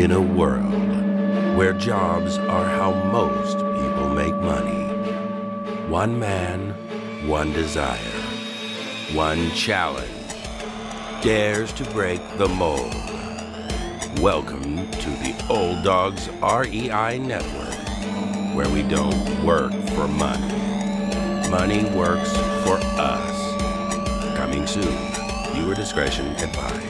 In a world where jobs are how most people make money, one man, one desire, one challenge dares to break the mold. Welcome to the Old Dogs REI Network, where we don't work for money. Money works for us. Coming soon. Viewer discretion advised.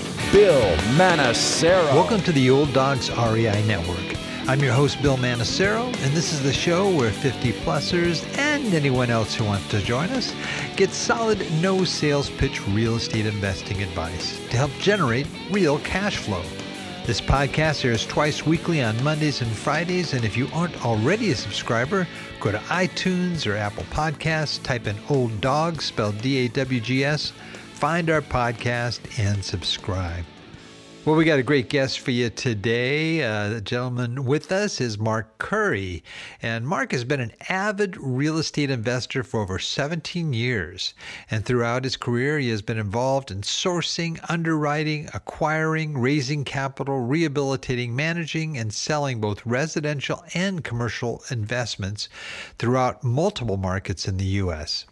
Bill Manassero. Welcome to the Old Dogs REI Network. I'm your host, Bill Manassero, and this is the show where 50 plusers and anyone else who wants to join us get solid, no sales pitch real estate investing advice to help generate real cash flow. This podcast airs twice weekly on Mondays and Fridays, and if you aren't already a subscriber, go to iTunes or Apple Podcasts, type in Old Dogs, spelled D A W G S find our podcast and subscribe. Well, we got a great guest for you today. Uh, the gentleman with us is Mark Khuri. And Mark has been an avid real estate investor for over 17 years. And throughout his career, he has been involved in sourcing, underwriting, acquiring, raising capital, rehabilitating, managing, and selling both residential and commercial investments throughout multiple markets in the U.S.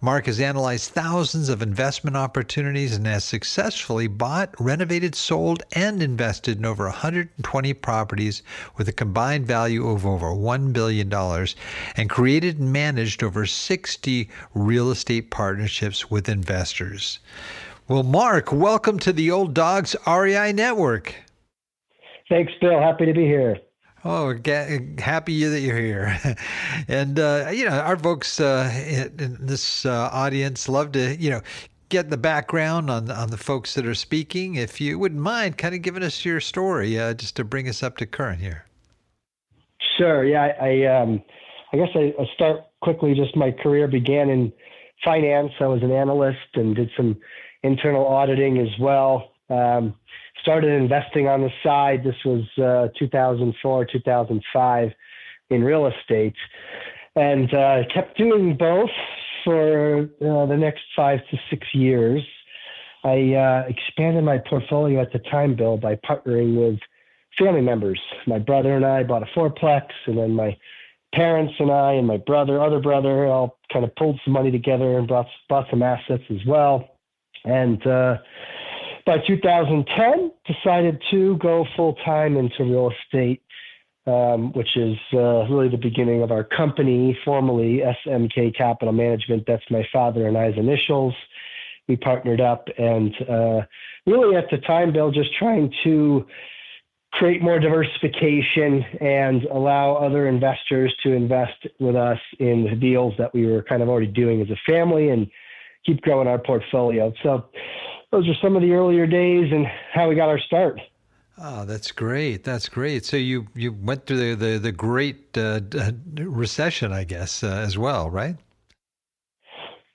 Mark has analyzed thousands of investment opportunities and has successfully bought, renovated, sold, and invested in over 120 properties with a combined value of over $1 billion and created and managed over 60 real estate partnerships with investors. Well, Mark, welcome to the Old Dogs REI Network. Thanks, Bill. Happy to be here. Oh, happy that you're here. and, uh, you know, our folks uh, in this uh, audience love to, you know, get the background on on the folks that are speaking, if you wouldn't mind, kind of giving us your story, uh, just to bring us up to current here. Sure. Yeah. I I, um, I guess I, I start quickly. Just my career began in finance. I was an analyst and did some internal auditing as well. Um, started investing on the side. This was uh, 2004, 2005 in real estate, and uh, kept doing both for uh, the next five to six years. I uh, expanded my portfolio at the time, Bill, by partnering with family members. My brother and I bought a fourplex, and then my parents and I and my brother, other brother, all kind of pulled some money together and bought bought some assets as well. And uh, by 2010, decided to go full time into real estate um, which is uh, really the beginning of our company, formerly SMK Capital Management. That's my father and I's initials. We partnered up, and uh, really at the time, Bill, just trying to create more diversification and allow other investors to invest with us in the deals that we were kind of already doing as a family and keep growing our portfolio. So those are some of the earlier days and how we got our start. Oh, that's great. That's great. So you you went through the the, the great uh, recession, I guess, uh, as well, right?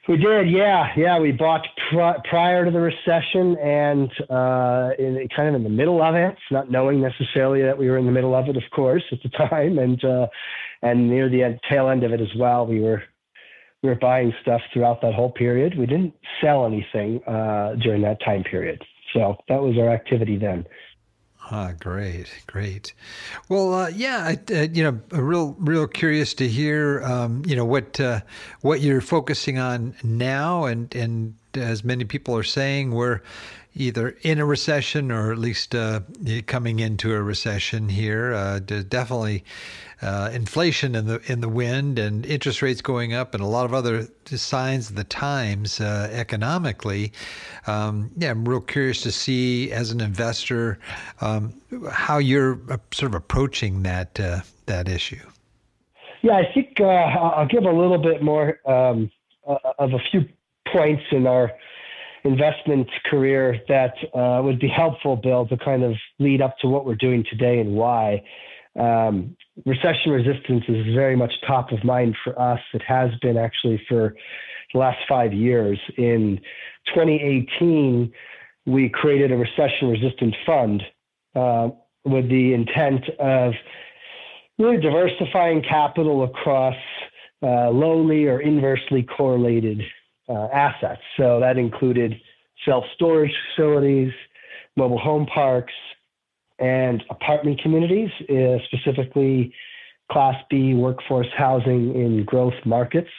We did, yeah, yeah. We bought pr- prior to the recession and uh, in, kind of in the middle of it, not knowing necessarily that we were in the middle of it, of course, at the time, and uh, and near the end, tail end of it as well. We were we were buying stuff throughout that whole period. We didn't sell anything uh, during that time period, so that was our activity then. Ah, great, great. Well, uh, yeah, I, uh, you know, real, real curious to hear, um, you know, what uh, what you're focusing on now, and and as many people are saying, we're, either in a recession or at least uh, coming into a recession here. Uh, definitely uh, inflation in the in the wind and interest rates going up and a lot of other signs of the times uh, economically. Um, yeah, I'm real curious to see as an investor um, how you're sort of approaching that uh, that issue. Yeah, I think uh, I'll give a little bit more um, of a few points in our investment career that uh, would be helpful, Bill, to kind of lead up to what we're doing today and why. Um, recession resistance is very much top of mind for us. It has been actually for the last five years. In 2018, we created a recession resistant fund uh, with the intent of really diversifying capital across uh, lowly or inversely correlated uh, assets. So that included self storage facilities, mobile home parks, and apartment communities, uh, specifically Class B workforce housing in growth markets.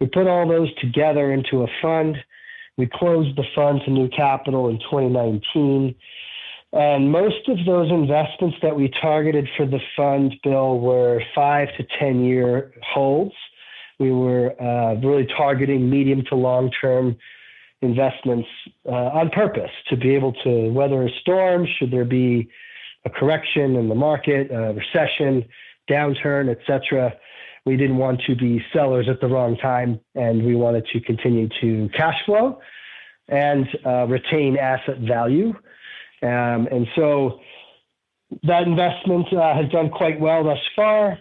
We put all those together into a fund. We closed the fund to new capital in 2019. And most of those investments that we targeted for the fund, Bill, were five to 10 year holds. We were uh, really targeting medium to long term investments uh, on purpose to be able to weather a storm should there be a correction in the market, a recession, downturn, etc. We didn't want to be sellers at the wrong time, and we wanted to continue to cash flow and uh, retain asset value. Um, and so that investment uh, has done quite well thus far.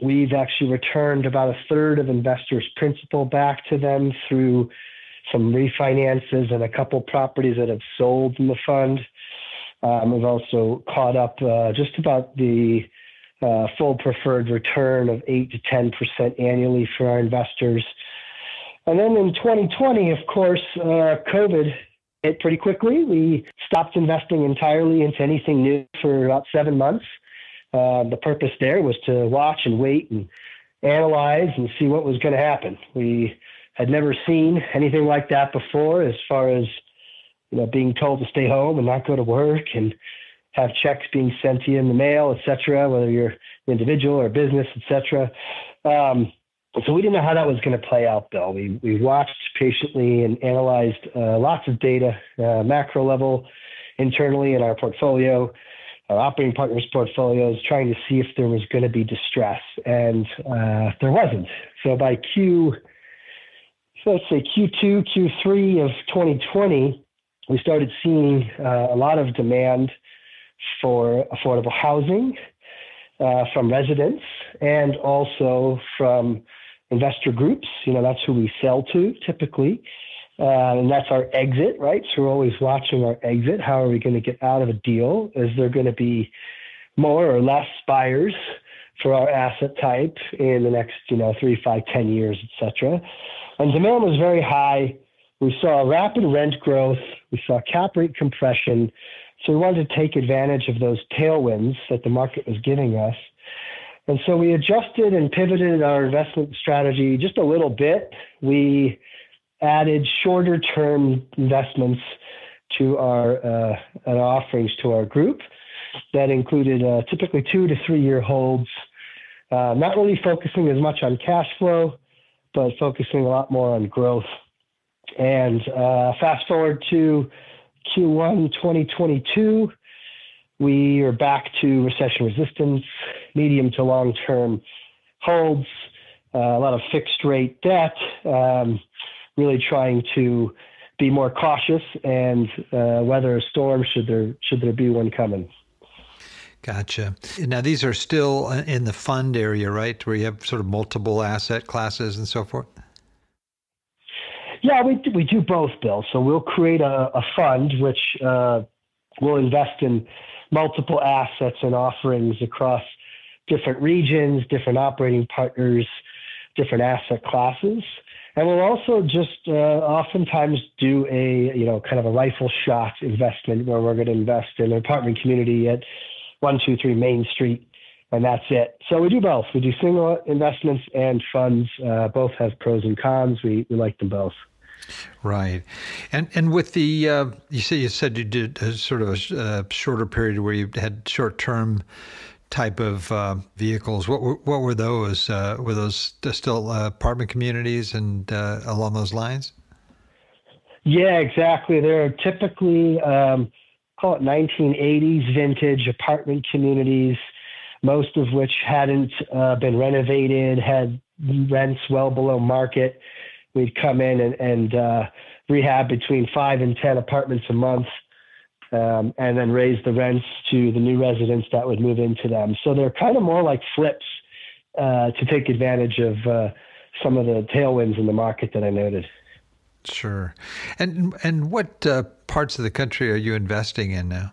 We've actually returned about a third of investors' principal back to them through some refinances and a couple properties that have sold in the fund. Um, we've also caught up uh, just about the uh, full preferred return of 8 to 10% annually for our investors. And then in 2020, of course, uh, COVID hit pretty quickly. We stopped investing entirely into anything new for about seven months. Uh, the purpose there was to watch and wait and analyze and see what was going to happen. We had never seen anything like that before, as far as you know, being told to stay home and not go to work and have checks being sent to you in the mail, etc., whether you're an individual or business, etc. Um, so we didn't know how that was going to play out, Bill. We we watched patiently and analyzed uh, lots of data, uh, macro level, internally in our portfolio, our operating partners' portfolios, trying to see if there was going to be distress, and uh, there wasn't. So by Q, so let's say Q2, Q3 of 2020, we started seeing uh, a lot of demand for affordable housing uh, from residents and also from investor groups. You know, that's who we sell to typically. Uh, and that's our exit, right? So we're always watching our exit. How are we going to get out of a deal? Is there going to be more or less buyers for our asset type in the next, you know, three, five, ten years, et cetera? And demand was very high. We saw rapid rent growth. We saw cap rate compression. So we wanted to take advantage of those tailwinds that the market was giving us. And so we adjusted and pivoted our investment strategy just a little bit. We added shorter term investments to our, uh, offerings to our group that included uh, typically two to three year holds, uh, not really focusing as much on cash flow, but focusing a lot more on growth. And uh, fast forward to Q1 2022, we are back to recession resistance, medium to long term holds, uh, a lot of fixed rate debt. Um, really trying to be more cautious and uh, weather a storm should there should there be one coming. Gotcha. Now these are still in the fund area, right, where you have sort of multiple asset classes and so forth. Yeah, we do, we do both, Bill. So we'll create a, a fund which uh, will invest in multiple assets and offerings across different regions, different operating partners, different asset classes. And we'll also just uh, oftentimes do a, you know, kind of a rifle shot investment where we're going to invest in an apartment community at 123 Main Street, and that's it. So we do both. We do single investments and funds. Uh, both have pros and cons. We, we like them both. Right, and and with the uh, you said you said you did a sort of a, a shorter period where you had short term type of uh, vehicles. What were what were those? Uh, were those still uh, apartment communities and uh, along those lines? Yeah, exactly. They're typically um, call it 1980s vintage apartment communities, most of which hadn't uh, been renovated, had rents well below market we'd come in and, and uh, rehab between five and 10 apartments a month. Um, and then raise the rents to the new residents that would move into them. So they're kind of more like flips uh, to take advantage of uh, some of the tailwinds in the market that I noted. Sure, and and what uh, parts of the country are you investing in now?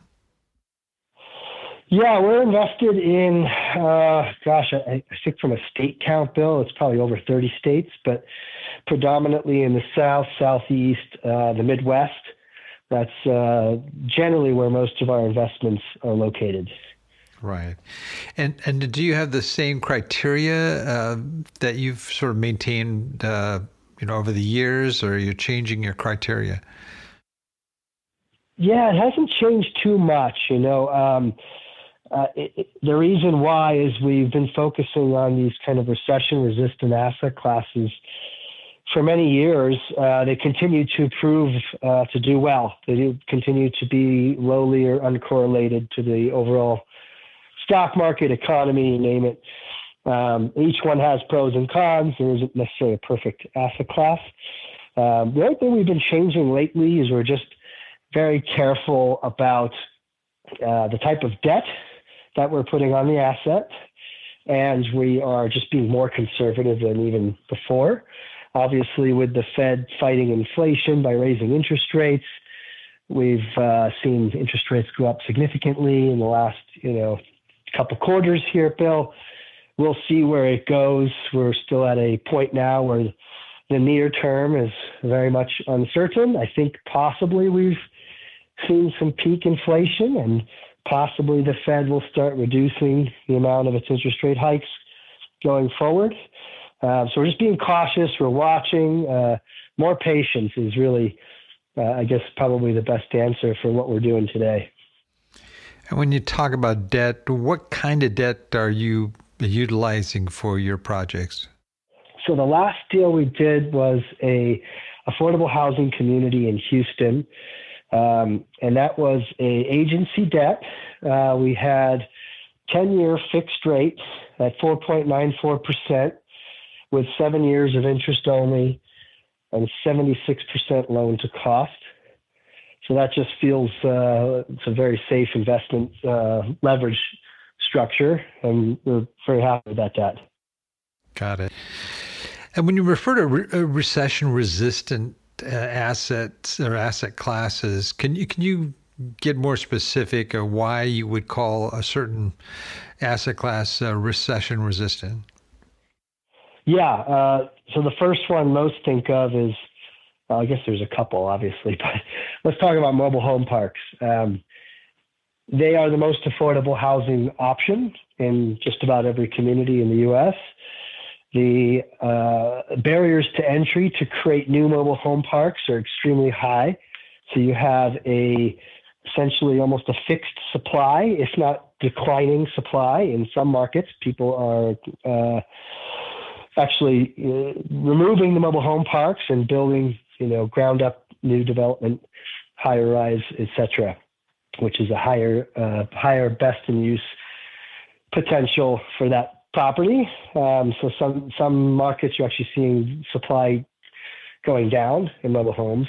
Yeah, we're invested in, uh, gosh, I, I, think from a state count, Bill, it's probably over 30 states, but predominantly in the South, Southeast, uh, the Midwest. That's uh, generally where most of our investments are located. Right, and and do you have the same criteria uh, that you've sort of maintained, uh, you know, over the years, or are you changing your criteria? Yeah, it hasn't changed too much. You know, um, uh, it, it, the reason why is we've been focusing on these kind of recession resistant asset classes for many years. Uh, they continue to prove uh, to do well. They do continue to be lowly or uncorrelated to the overall stock market, economy, name it. Um, each one has pros and cons. There isn't necessarily a perfect asset class. Um, the only thing we've been changing lately is we're just very careful about uh, the type of debt that we're putting on the asset. And we are just being more conservative than even before. Obviously, with the Fed fighting inflation by raising interest rates, we've uh, seen interest rates go up significantly in the last, you know, couple quarters here, Bill. We'll see where it goes. We're still at a point now where the near term is very much uncertain. I think possibly we've seen some peak inflation and Possibly the Fed will start reducing the amount of its interest rate hikes going forward. Uh, so we're just being cautious. We're watching. Uh, more patience is really, uh, I guess, probably the best answer for what we're doing today. And when you talk about debt, what kind of debt are you utilizing for your projects? So the last deal we did was a affordable housing community in Houston. Um, and that was a agency debt. Uh, we had 10 year fixed rate at 4.94% with seven years of interest only and 76% loan to cost. So that just feels uh, it's a very safe investment uh, leverage structure, and we're very happy with that. Got it. And when you refer to re- recession resistant uh, assets or asset classes. Can you can you get more specific of why you would call a certain asset class uh, recession resistant? Yeah. Uh, so the first one most think of is, well, I guess there's a couple, obviously, but let's talk about mobile home parks. Um, they are the most affordable housing option in just about every community in the U.S. The uh, barriers to entry to create new mobile home parks are extremely high. So you have a essentially almost a fixed supply, if not declining supply in some markets. People are uh, actually uh, removing the mobile home parks and building, you know, ground up new development, higher rise, etc., which is a higher uh, higher best in use potential for that property. Um, so some some markets you're actually seeing supply going down in mobile homes.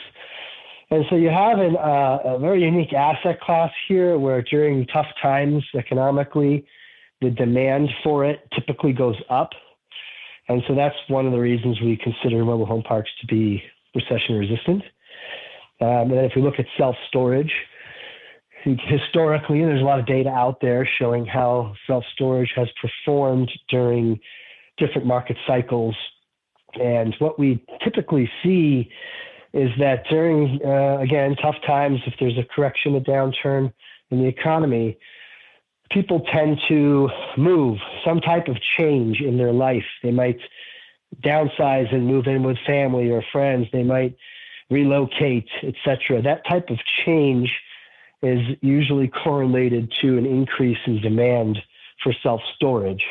And so you have an, uh, a very unique asset class here where during tough times economically, the demand for it typically goes up. And so that's one of the reasons we consider mobile home parks to be recession resistant. Um, and then if we look at self storage, historically, there's a lot of data out there showing how self storage has performed during different market cycles. And what we typically see is that during, uh, again, tough times, if there's a correction, a downturn in the economy, people tend to move some type of change in their life. They might downsize and move in with family or friends. They might relocate, etc. That type of change is usually correlated to an increase in demand for self storage.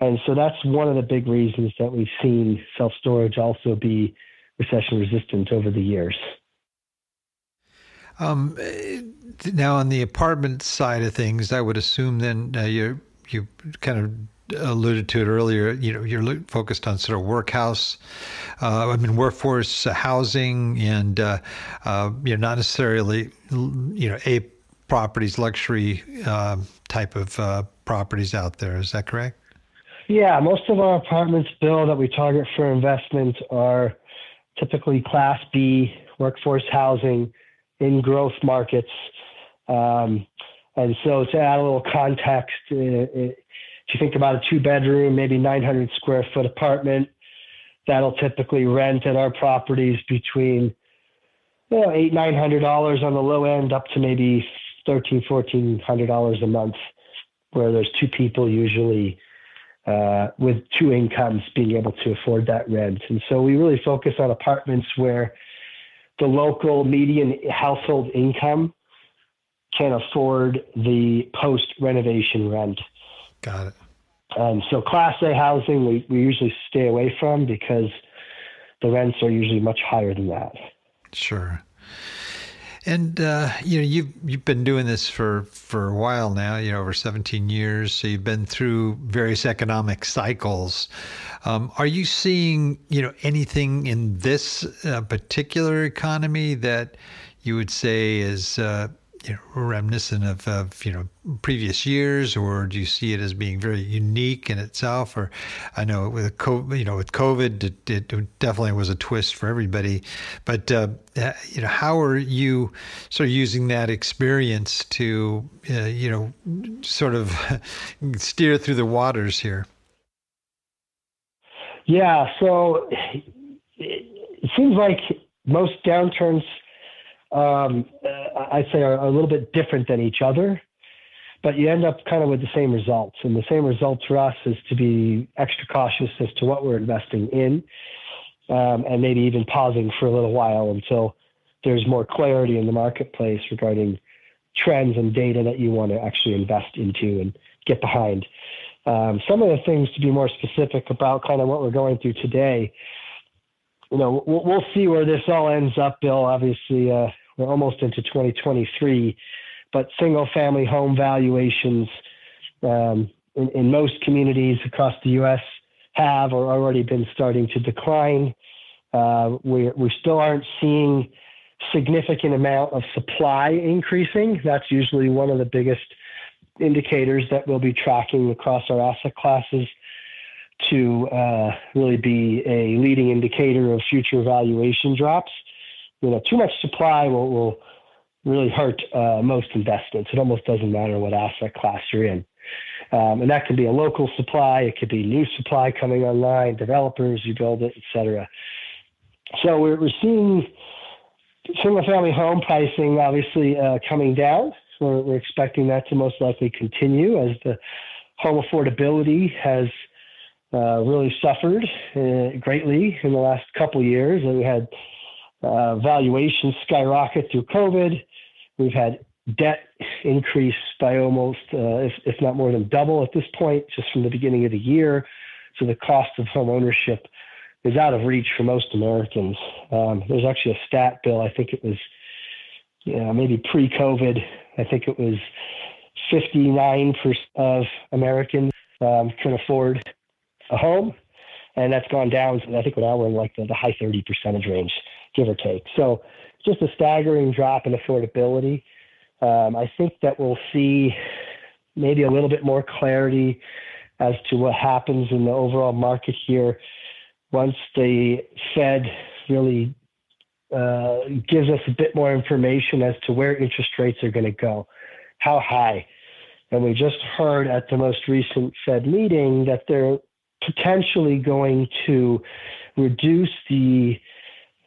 And so that's one of the big reasons that we've seen self storage also be recession resistant over the years. Um, now, on the apartment side of things, I would assume then uh, you you kind of alluded to it earlier. You know, you're focused on sort of workhouse, uh, I mean, workforce housing, and uh, uh, you know, not necessarily you know a properties, luxury uh, type of uh, properties out there. Is that correct? Yeah, most of our apartments, Bill, that we target for investment are typically Class B workforce housing in growth markets. Um, and so, to add a little context, it, it, if you think about a two bedroom, maybe 900 square foot apartment, that'll typically rent at our properties between you know, eight, nine hundred dollars on the low end, up to maybe thirteen, fourteen hundred dollars a month, where there's two people usually uh, with two incomes being able to afford that rent. And so we really focus on apartments where the local median household income can afford the post renovation rent. Got it. Um, so Class A housing we, we usually stay away from because the rents are usually much higher than that. Sure. And uh, you know you've you've been doing this for for a while now. You know over 17 years, so you've been through various economic cycles. Um, are you seeing you know anything in this uh, particular economy that you would say is uh, you know, reminiscent of, of you know previous years, or do you see it as being very unique in itself? Or I know with COVID, you know, with COVID, it, it definitely was a twist for everybody. But uh, you know, how are you sort of using that experience to uh, you know sort of steer through the waters here? Yeah, so it seems like most downturns um, I'd say are, are a little bit different than each other, but you end up kind of with the same results. And the same results for us is to be extra cautious as to what we're investing in, um, and maybe even pausing for a little while until there's more clarity in the marketplace regarding trends and data that you want to actually invest into and get behind. Um, some of the things to be more specific about kind of what we're going through today you know, we'll, we'll, see where this all ends up, Bill. Obviously, uh, we're almost into 2023, but single family home valuations um, in, in, most communities across the U.S. have or already been starting to decline. Uh, we, we still aren't seeing significant amount of supply increasing. That's usually one of the biggest indicators that we'll be tracking across our asset classes to uh, really be a leading indicator of future valuation drops. You know, too much supply will, will really hurt uh, most investments. It almost doesn't matter what asset class you're in. Um, and that can be a local supply, it could be new supply coming online, developers, you build it, et cetera. So we're, we're seeing single family home pricing obviously uh, coming down. We're, we're expecting that to most likely continue as the home affordability has uh, really suffered uh, greatly in the last couple years. We had uh, valuations skyrocket through COVID. We've had debt increase by almost, uh, if, if not more than double at this point, just from the beginning of the year. So the cost of home ownership is out of reach for most Americans. Um, there's actually a stat, Bill. I think it was, know, maybe pre-COVID. I think it was 59% of Americans um, can afford a home, and that's gone down. I think now we're in like the, the high 30 percentage range, give or take. So just a staggering drop in affordability. Um, I think that we'll see maybe a little bit more clarity as to what happens in the overall market here once the Fed really uh, gives us a bit more information as to where interest rates are going to go, how high. And we just heard at the most recent Fed meeting that they're potentially going to reduce the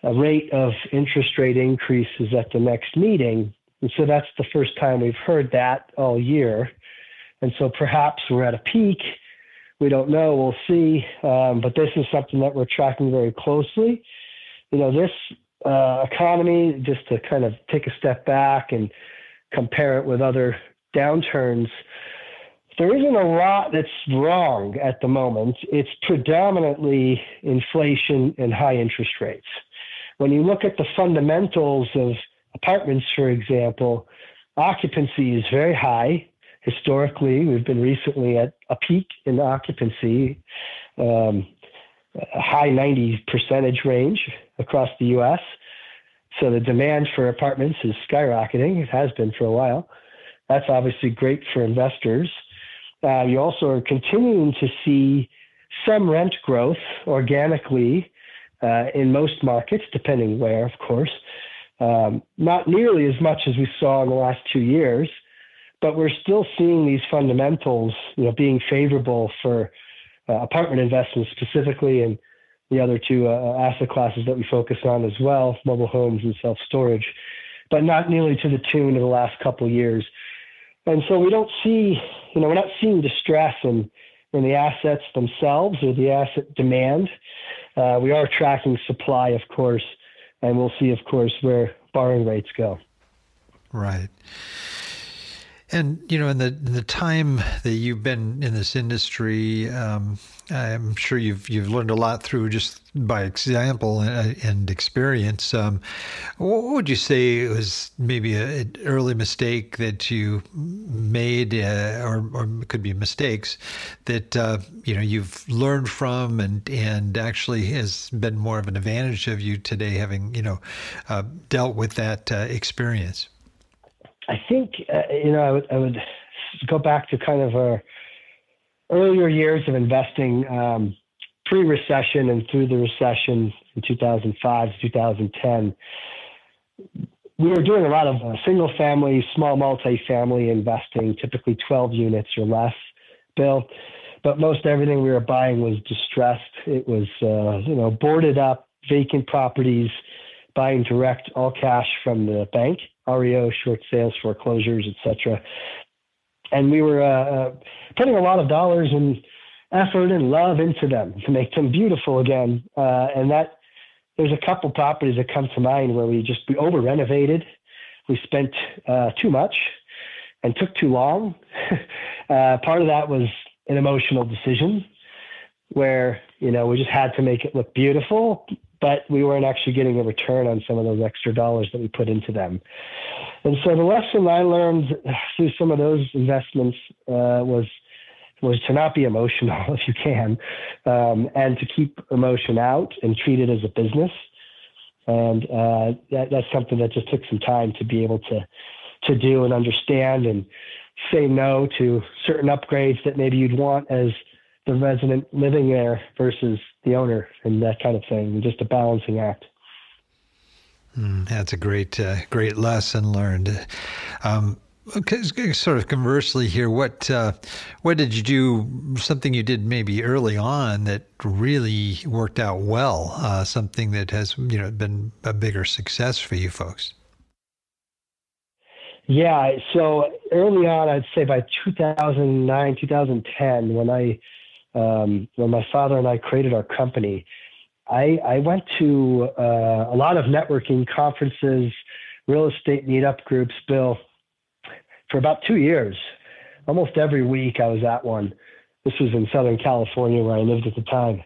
uh, rate of interest rate increases at the next meeting. And so that's the first time we've heard that all year. And so perhaps we're at a peak. We don't know. We'll see. Um, but this is something that we're tracking very closely. You know, this uh, economy, just to kind of take a step back and compare it with other downturns, there isn't a lot that's wrong at the moment. It's predominantly inflation and high interest rates. When you look at the fundamentals of apartments, for example, occupancy is very high. Historically, we've been recently at a peak in occupancy, um, a high 90 percentage range across the U.S. So the demand for apartments is skyrocketing. It has been for a while. That's obviously great for investors. Uh, you also are continuing to see some rent growth organically uh, in most markets, depending where, of course. Um, not nearly as much as we saw in the last two years, but we're still seeing these fundamentals, you know, being favorable for uh, apartment investments specifically, and the other two uh, asset classes that we focus on as well, mobile homes and self storage, but not nearly to the tune of the last couple years. And so we don't see, you know, we're not seeing distress in, in the assets themselves or the asset demand. Uh, we are tracking supply, of course, and we'll see, of course, where borrowing rates go. Right. And you know, in the in the time that you've been in this industry, um, I'm sure you've you've learned a lot through just by example and, and experience. Um, what would you say was maybe an early mistake that you made, uh, or, or could be mistakes that uh, you know you've learned from, and and actually has been more of an advantage of you today, having you know uh, dealt with that uh, experience. I think uh, you know I would, I would go back to kind of our earlier years of investing um, pre-recession and through the recession in 2005 to 2010. We were doing a lot of uh, single-family, small multi-family investing, typically 12 units or less, Bill. But most everything we were buying was distressed. It was uh, you know boarded up, vacant properties, buying direct all cash from the bank REO, short sales, foreclosures, etc. And we were uh, uh, putting a lot of dollars and effort and love into them to make them beautiful again. Uh, and that there's a couple properties that come to mind where we just we over renovated, we spent uh, too much, and took too long. Uh, part of that was an emotional decision where you know we just had to make it look beautiful but we weren't actually getting a return on some of those extra dollars that we put into them. And so the lesson I learned through some of those investments uh, was was to not be emotional if you can, um, and to keep emotion out and treat it as a business. And uh, that, that's something that just took some time to be able to to do and understand and say no to certain upgrades that maybe you'd want as the resident living there versus the owner and that kind of thing, just a balancing act. Mm, that's a great, uh, great lesson learned. Um, sort of conversely here, what uh, what did you do? Something you did maybe early on that really worked out well. Uh, something that has you know been a bigger success for you folks. Yeah, so early on, I'd say by 2009, 2010, when I um, when my father and I created our company, I, I went to uh, a lot of networking conferences, real estate meetup groups, Bill, for about two years. Almost every week I was at one. This was in Southern California where I lived at the time.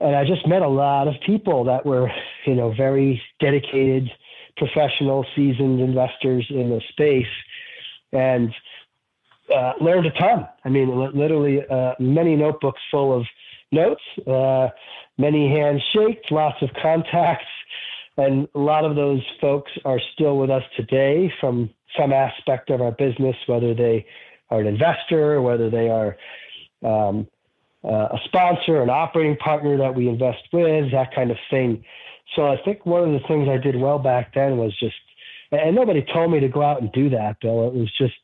And I just met a lot of people that were, you know, very dedicated, professional, seasoned investors in the space. And uh, learned a ton. I mean, literally uh, many notebooks full of notes, uh, many handshakes, lots of contacts, and a lot of those folks are still with us today from some aspect of our business, whether they are an investor, whether they are um, uh, a sponsor, an operating partner that we invest with, that kind of thing. So I think one of the things I did well back then was just, and nobody told me to go out and do that, Bill. It was just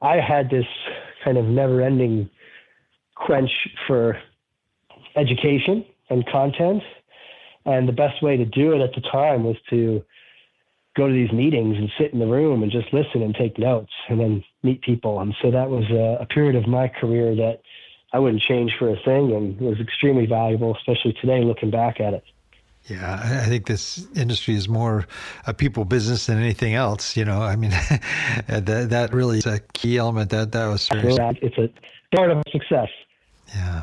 I had this kind of never ending quench for education and content. And the best way to do it at the time was to go to these meetings and sit in the room and just listen and take notes and then meet people. And so that was a, a period of my career that I wouldn't change for a thing and was extremely valuable, especially today looking back at it. Yeah, I think this industry is more a people business than anything else. You know, I mean, that that really is a key element. That that was serious. It's a part of success. Yeah.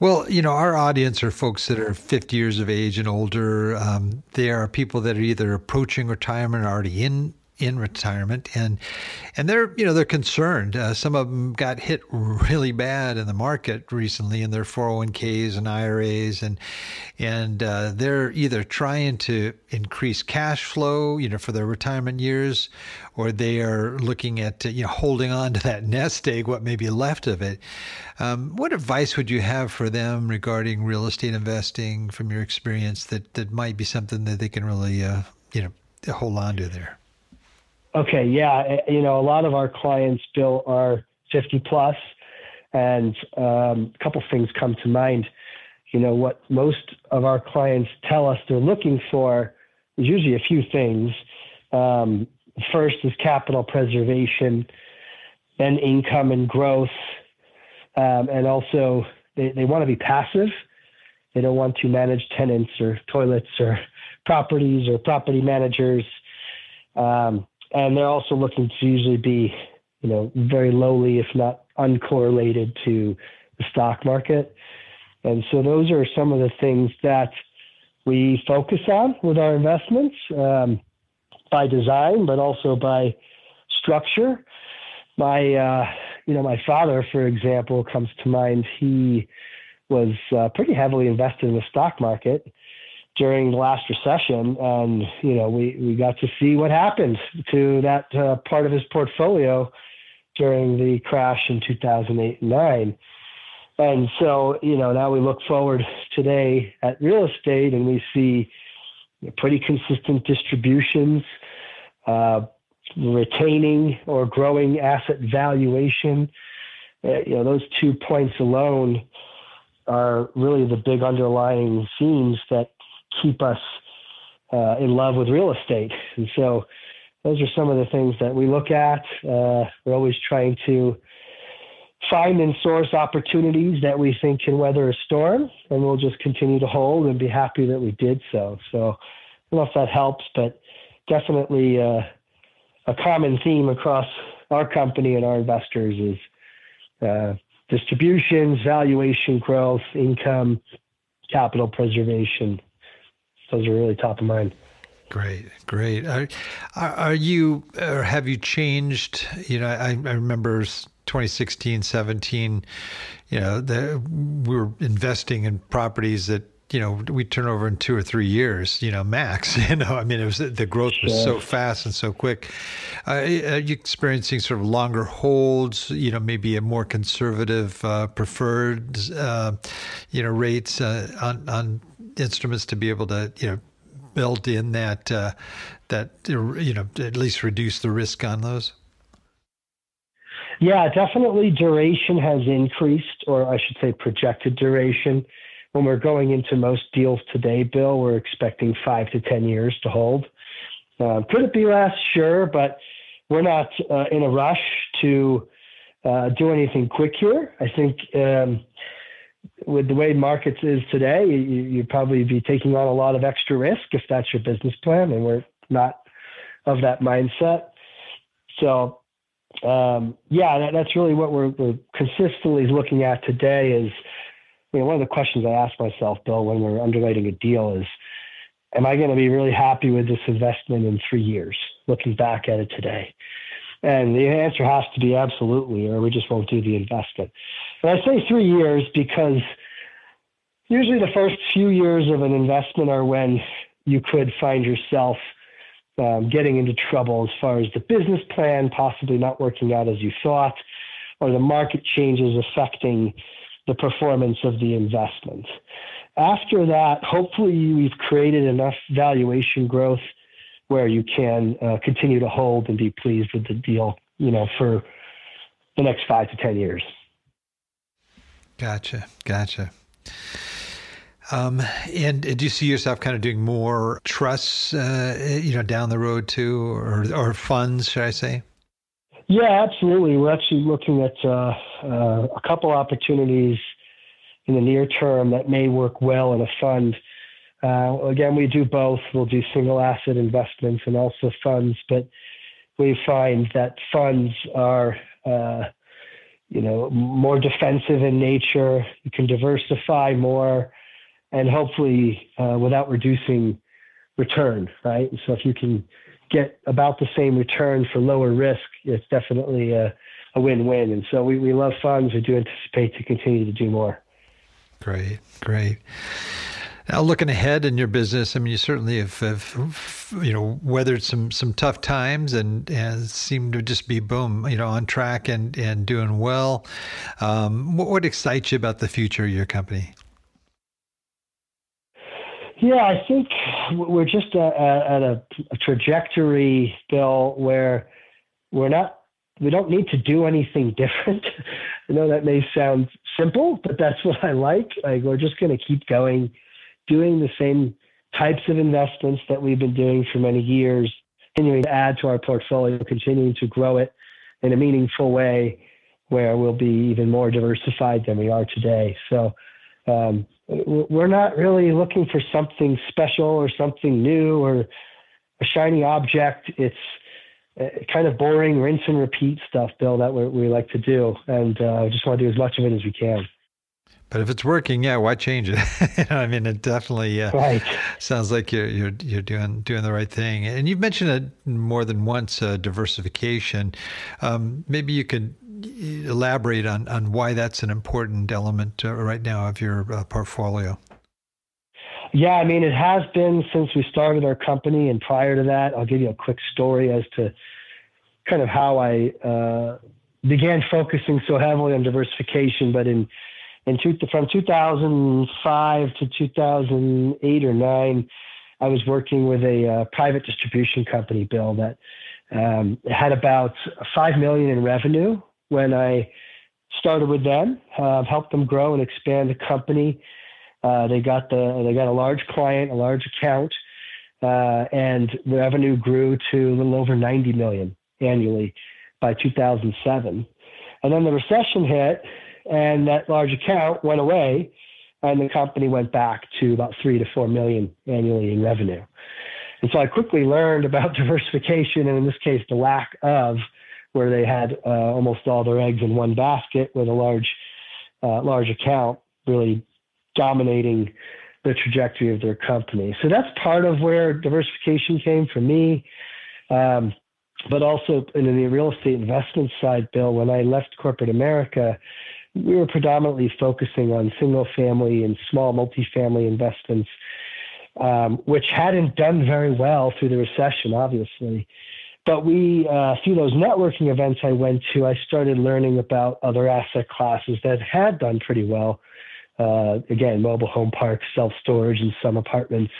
Well, you know, our audience are folks that are 50 years of age and older. Um, they are people that are either approaching retirement or already in in retirement, and and they're you know they're concerned. Uh, some of them got hit really bad in the market recently in their 401ks and IRAs, and and uh, they're either trying to increase cash flow, you know, for their retirement years, or they are looking at you know holding on to that nest egg, what may be left of it. Um, what advice would you have for them regarding real estate investing from your experience that that might be something that they can really uh, you know hold on to there? Okay, yeah, eh, you know, a lot of our clients, Bill, are 50 plus, and um, a couple things come to mind. You know, what most of our clients tell us they're looking for is usually a few things. Um, first is capital preservation, then income and growth, um, and also they, they want to be passive. They don't want to manage tenants or toilets or properties or property managers. Um, and they're also looking to usually be, you know, very lowly, if not uncorrelated to the stock market. And so those are some of the things that we focus on with our investments um, by design, but also by structure. My, uh, you know, my father, for example, comes to mind. He was uh, pretty heavily invested in the stock market during the last recession, and you know we we got to see what happened to that uh, part of his portfolio during the crash in 2008 and 9. And so, you know, now we look forward today at real estate and we see pretty consistent distributions, uh, retaining or growing asset valuation. Uh, you know, those two points alone are really the big underlying themes that keep us uh, in love with real estate. And so those are some of the things that we look at. Uh, we're always trying to find and source opportunities that we think can weather a storm, and we'll just continue to hold and be happy that we did so. So I don't know if that helps, but definitely uh, a common theme across our company and our investors is uh, distributions, valuation growth, income, capital preservation those are really top of mind. Great, great. Are, are you or have you changed? You know, I, I remember 2016, 17. You know, the, we were investing in properties that you know we turn over in two or three years. You know, max. You know, I mean, it was the growth was sure. so fast and so quick. Uh, are you experiencing sort of longer holds? You know, maybe a more conservative uh, preferred, uh, you know, rates uh, on on instruments to be able to you know build in that uh, that you know at least reduce the risk on those? Yeah, definitely. Duration has increased, or I should say, projected duration. When we're going into most deals today, Bill, we're expecting five to ten years to hold. Uh, could it be less? Sure, but we're not uh, in a rush to uh, do anything quick here. I think um, with the way markets is today, you, you'd probably be taking on a lot of extra risk if that's your business plan, and we're not of that mindset. So, um, yeah, that, that's really what we're, we're consistently looking at today. Is you know one of the questions I ask myself, Bill, when we're underwriting a deal is, am I going to be really happy with this investment in three years? Looking back at it today, and the answer has to be absolutely, or we just won't do the investment. And I say three years because usually the first few years of an investment are when you could find yourself um, getting into trouble as far as the business plan possibly not working out as you thought, or the market changes affecting the performance of the investment. After that, hopefully, we've created enough valuation growth where you can uh, continue to hold and be pleased with the deal, you know, for the next five to 10 years. Gotcha. Gotcha. Um, and do you see yourself kind of doing more trusts, uh, you know, down the road too, or, or funds, should I say? Yeah, absolutely. We're actually looking at uh, uh, a couple opportunities in the near term that may work well in a fund Uh, again, we do both. We'll do single asset investments and also funds, but we find that funds are, uh, you know, more defensive in nature. You can diversify more, and hopefully uh, without reducing return, right? so if you can get about the same return for lower risk, it's definitely a, a win-win. And so we, we love funds. We do anticipate to continue to do more. Great, great. Now, looking ahead in your business, I mean, you certainly have, have, you know, weathered some some tough times and, and seem to just be boom, you know, on track and and doing well. Um, what, what excites you about the future of your company? Yeah, I think we're just at a, a trajectory, Bill, where we're not we don't need to do anything different. I know that may sound simple, but that's what I like. Like we're just going to keep going, doing the same types of investments that we've been doing for many years, continuing to add to our portfolio, continuing to grow it in a meaningful way where we'll be even more diversified than we are today. So um, we're not really looking for something special or something new or a shiny object. It's uh, kind of boring, rinse and repeat stuff, Bill, that we, like to do. And uh, just want to do as much of it as we can. But if it's working, yeah, why change it? I mean, it definitely uh, right. sounds like you're you're you're doing doing the right thing. And you've mentioned it more than once, uh, diversification. Um, maybe you could elaborate on, on why that's an important element uh, right now of your uh, portfolio. Yeah, I mean, it has been since we started our company. And prior to that, I'll give you a quick story as to kind of how I uh, began focusing so heavily on diversification. But in, in two, from 2005 to 2008 or nine, I was working with a uh, private distribution company, Bill, that um, had about five million in revenue when I started with them, uh, helped them grow and expand the company. Uh, they got the they got a large client, a large account, uh, and the revenue grew to a little over 90 million annually by 2007. And then the recession hit, and that large account went away, and the company went back to about three to four million annually in revenue. And so I quickly learned about diversification, and in this case, the lack of where they had uh, almost all their eggs in one basket with a large, uh, large account really dominating the trajectory of their company. So that's part of where diversification came for me. Um, but also in the real estate investment side, Bill, when I left corporate America, we were predominantly focusing on single family and small multifamily investments, um, which hadn't done very well through the recession, obviously. But we, uh, through those networking events I went to, I started learning about other asset classes that had done pretty well. Uh, again, mobile home parks, self storage, and some apartments.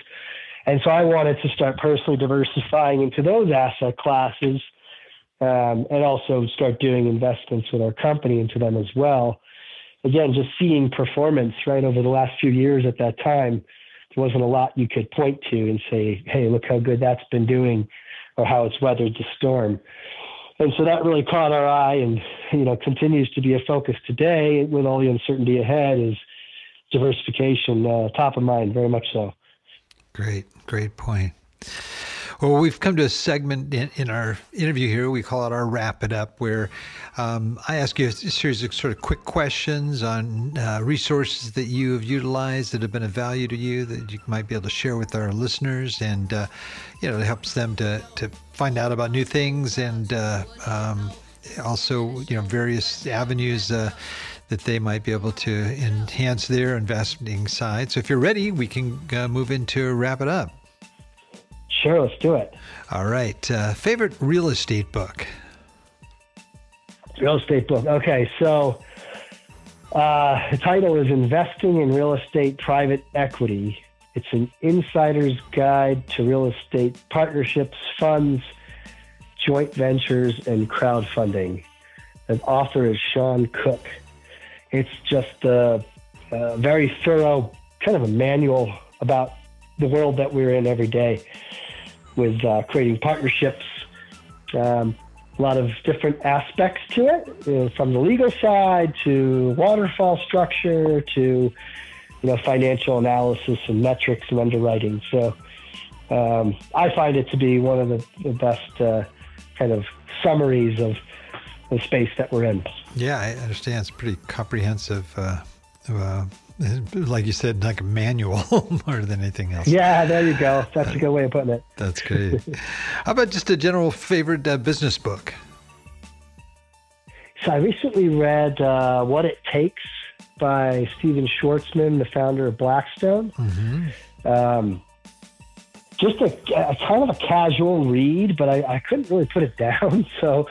And so I wanted to start personally diversifying into those asset classes um, and also start doing investments with our company into them as well. Again, just seeing performance right over the last few years at that time, there wasn't a lot you could point to and say, hey, look how good that's been doing or how it's weathered the storm. And so that really caught our eye and, you know, continues to be a focus today with all the uncertainty ahead is diversification uh, top of mind, very much so. Great, great point. Well, we've come to a segment in, in, our interview here. We call it our wrap it up, where um, I ask you a series of sort of quick questions on uh, resources that you have utilized that have been of value to you that you might be able to share with our listeners, and uh, you know, it helps them to to find out about new things and uh, um, also you know various avenues uh, that they might be able to enhance their investing side. So if you're ready, we can uh, move into wrap it up. Sure, let's do it. All right. Uh, favorite real estate book? Real estate book. Okay, so uh, the title is Investing in Real Estate Private Equity. It's an insider's guide to real estate partnerships, funds, joint ventures, and crowdfunding. The author is Sean Cook. It's just a, a very thorough, kind of a manual about the world that we're in every day with uh, creating partnerships. Um, a lot of different aspects to it, you know, from the legal side to waterfall structure to you know, financial analysis and metrics and underwriting. So um, I find it to be one of the, the best uh, kind of summaries of the space that we're in. Yeah, I understand. It's pretty comprehensive. Uh, uh, like you said, like a manual more than anything else. Yeah, there you go. That's a good way of putting it. That's great. How about just a general favorite uh, business book? So I recently read uh, What It Takes by Stephen Schwarzman, the founder of Blackstone. Mm-hmm. Um, just a, a, kind of a casual read, but I, I, couldn't really put it down. So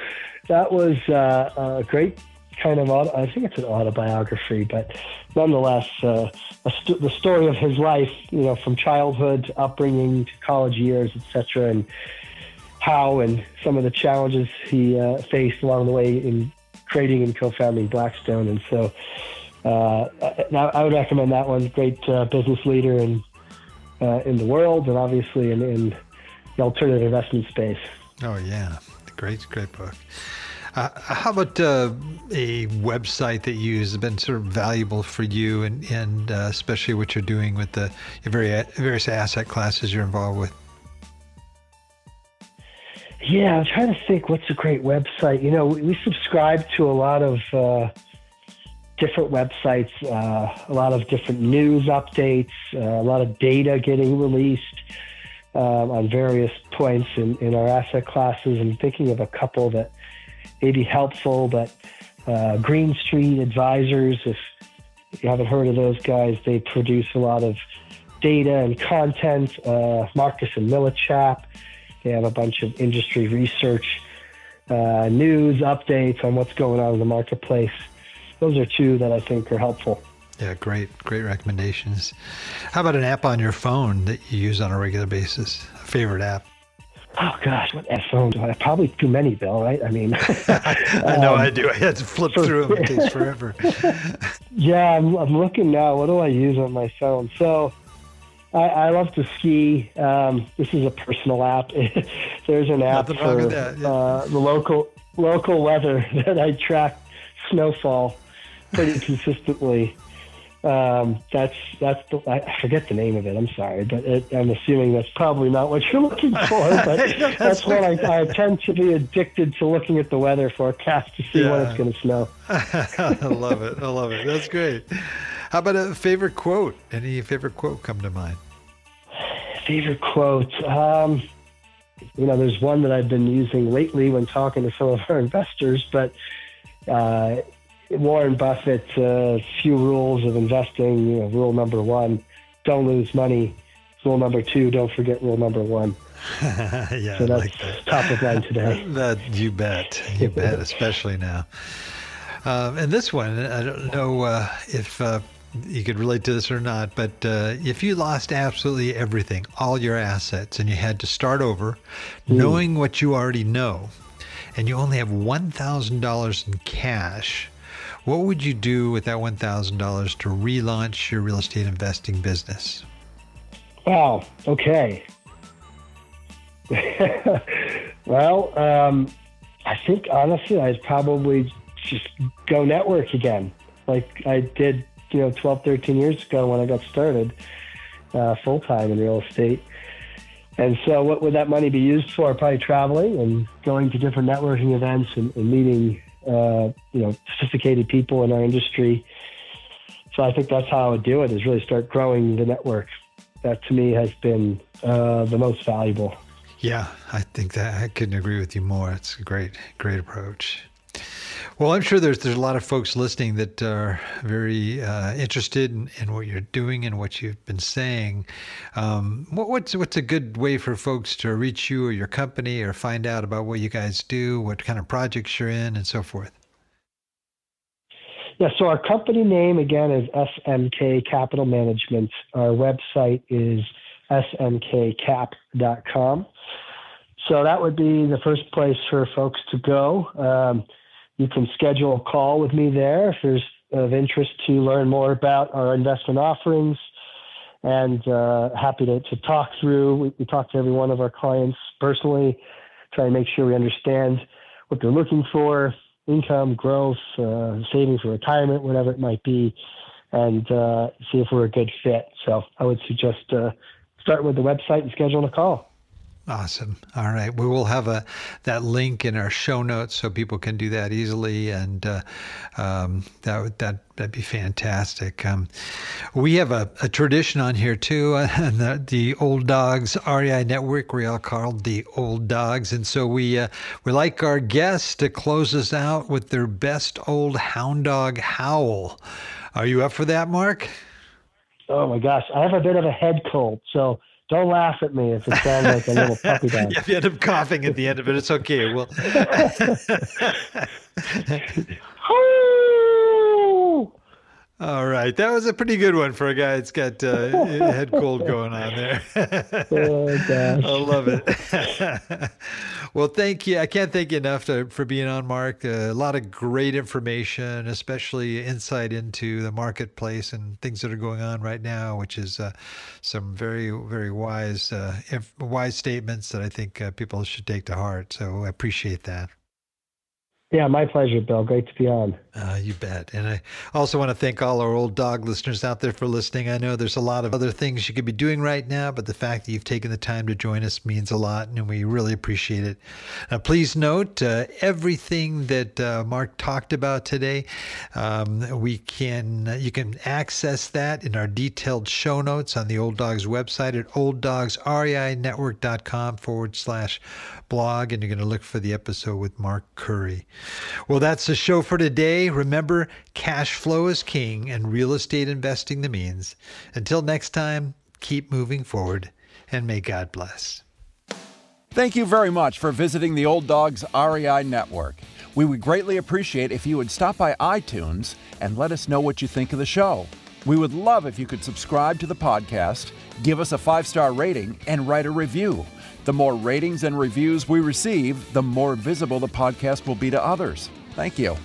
that was uh, a great kind of, auto, I think it's an autobiography, but nonetheless, uh, st- the story of his life, you know, from childhood, upbringing to college years, etc., and how and some of the challenges he uh, faced along the way in creating and co-founding Blackstone. And so uh, I would recommend that one. Great uh, business leader in uh, in the world, and obviously in, in, the alternative investment space. Oh yeah, great, great book. Uh, how about uh, a website that you has been sort of valuable for you, and, and uh, especially what you're doing with the various asset classes you're involved with? Yeah, I'm trying to think what's a great website. You know, we, we subscribe to a lot of uh, different websites, uh, a lot of different news updates, uh, a lot of data getting released um, on various points in, in our asset classes. I'm thinking of a couple that may be helpful, but uh, Green Street Advisors, if you haven't heard of those guys, they produce a lot of data and content. Uh, Marcus and Millichap, they have a bunch of industry research, uh, news updates on what's going on in the marketplace those are two that I think are helpful. Yeah, great, great recommendations. How about an app on your phone that you use on a regular basis? A favorite app? Oh gosh, what app phone do I have? Probably too many, Bill. Right? I mean, I know um, I do. I had to flip through them. It takes forever. yeah, I'm, I'm looking now. What do I use on my phone? So, I, I love to ski. Um, this is a personal app. There's an app Nothing for yeah. uh, the local local weather that I track snowfall pretty consistently. Um, that's that's the, I forget the name of it. I'm sorry, but it, I'm assuming that's probably not what you're looking for. But that's, that's what I, I, tend to be addicted to looking at the weather forecast to see yeah. when it's going to snow. I love it. I love it. That's great. How about a favorite quote? Any favorite quote come to mind? Favorite quote. Um, you know, there's one that I've been using lately when talking to some of our investors, but uh, Warren Buffett's uh, few rules of investing. You know, rule number one: don't lose money. Rule number two: don't forget rule number one. yeah, so that's like top of mind today. that you bet, you bet, especially now. Um, and this one, I don't know uh, if uh, you could relate to this or not, but uh, if you lost absolutely everything, all your assets, and you had to start over, mm. knowing what you already know, and you only have $1,000 in cash, what would you do with that $1,000 to relaunch your real estate investing business? Wow. Okay. well, um, I think honestly, I'd probably just go network again, like I did, you know, 12, 13 years ago when I got started uh, full time in real estate. And so, what would that money be used for? Probably traveling and going to different networking events and, and meeting, uh, you know, sophisticated people in our industry. So I think that's how I would do it: is really start growing the network. That to me has been uh, the most valuable. Yeah, I think that I couldn't agree with you more. It's a great, great approach. Well, I'm sure there's there's a lot of folks listening that are very uh, interested in, in, what you're doing and what you've been saying. Um, what, what's what's a good way for folks to reach you or your company or find out about what you guys do, what kind of projects you're in, and so forth? Yeah, so our company name again is SMK Capital Management. Our website is smkcap.com. So that would be the first place for folks to go. Um, you can schedule a call with me there if there's of interest to learn more about our investment offerings and uh, happy to, to talk through. We, we, talk to every one of our clients personally, try to make sure we understand what they're looking for income, growth, uh, savings for retirement, whatever it might be. and uh, see if we're a good fit. So I would suggest uh, starting with the website and scheduling a call. Awesome. All right, we will have a that link in our show notes so people can do that easily, and uh, um, that that that'd be fantastic. Um, we have a, a, tradition on here too, and the, the, Old Dogs REI Network. We all called the Old Dogs, and so we uh, we like our guests to close us out with their best old hound dog howl. Are you up for that, Mark? Oh my gosh, I have a bit of a head cold, so don't laugh at me if it sounds like a little puppy dog. if you end up coughing at the end of it, it's okay. Well. All right, that was a pretty good one for a guy that's got uh, head cold going on there. oh gosh, I love it. well, thank you. I can't thank you enough to, for being on, Mark. Uh, a lot of great information, especially insight into the marketplace and things that are going on right now, which is uh, some very, very wise, uh, wise statements that I think uh, people should take to heart. So I appreciate that. Yeah, my pleasure, Bill. Great to be on. Uh, you bet. And I also want to thank all our old dog listeners out there for listening. I know there's a lot of other things you could be doing right now, but the fact that you've taken the time to join us means a lot, and we really appreciate it. Now, please note uh, everything that uh, Mark talked about today. Um, we can you can access that in our detailed show notes on the Old Dogs website at olddogsreinetwork.com forward slash blog, and you're going to look for the episode with Mark Khuri. Well, that's the show for today. Remember, cash flow is king and real estate investing the means. Until next time, keep moving forward and may God bless. Thank you very much for visiting the Old Dogs REI Network. We would greatly appreciate if you would stop by iTunes and let us know what you think of the show. We would love if you could subscribe to the podcast, give us a five star rating, and write a review. The more ratings and reviews we receive, the more visible the podcast will be to others. Thank you.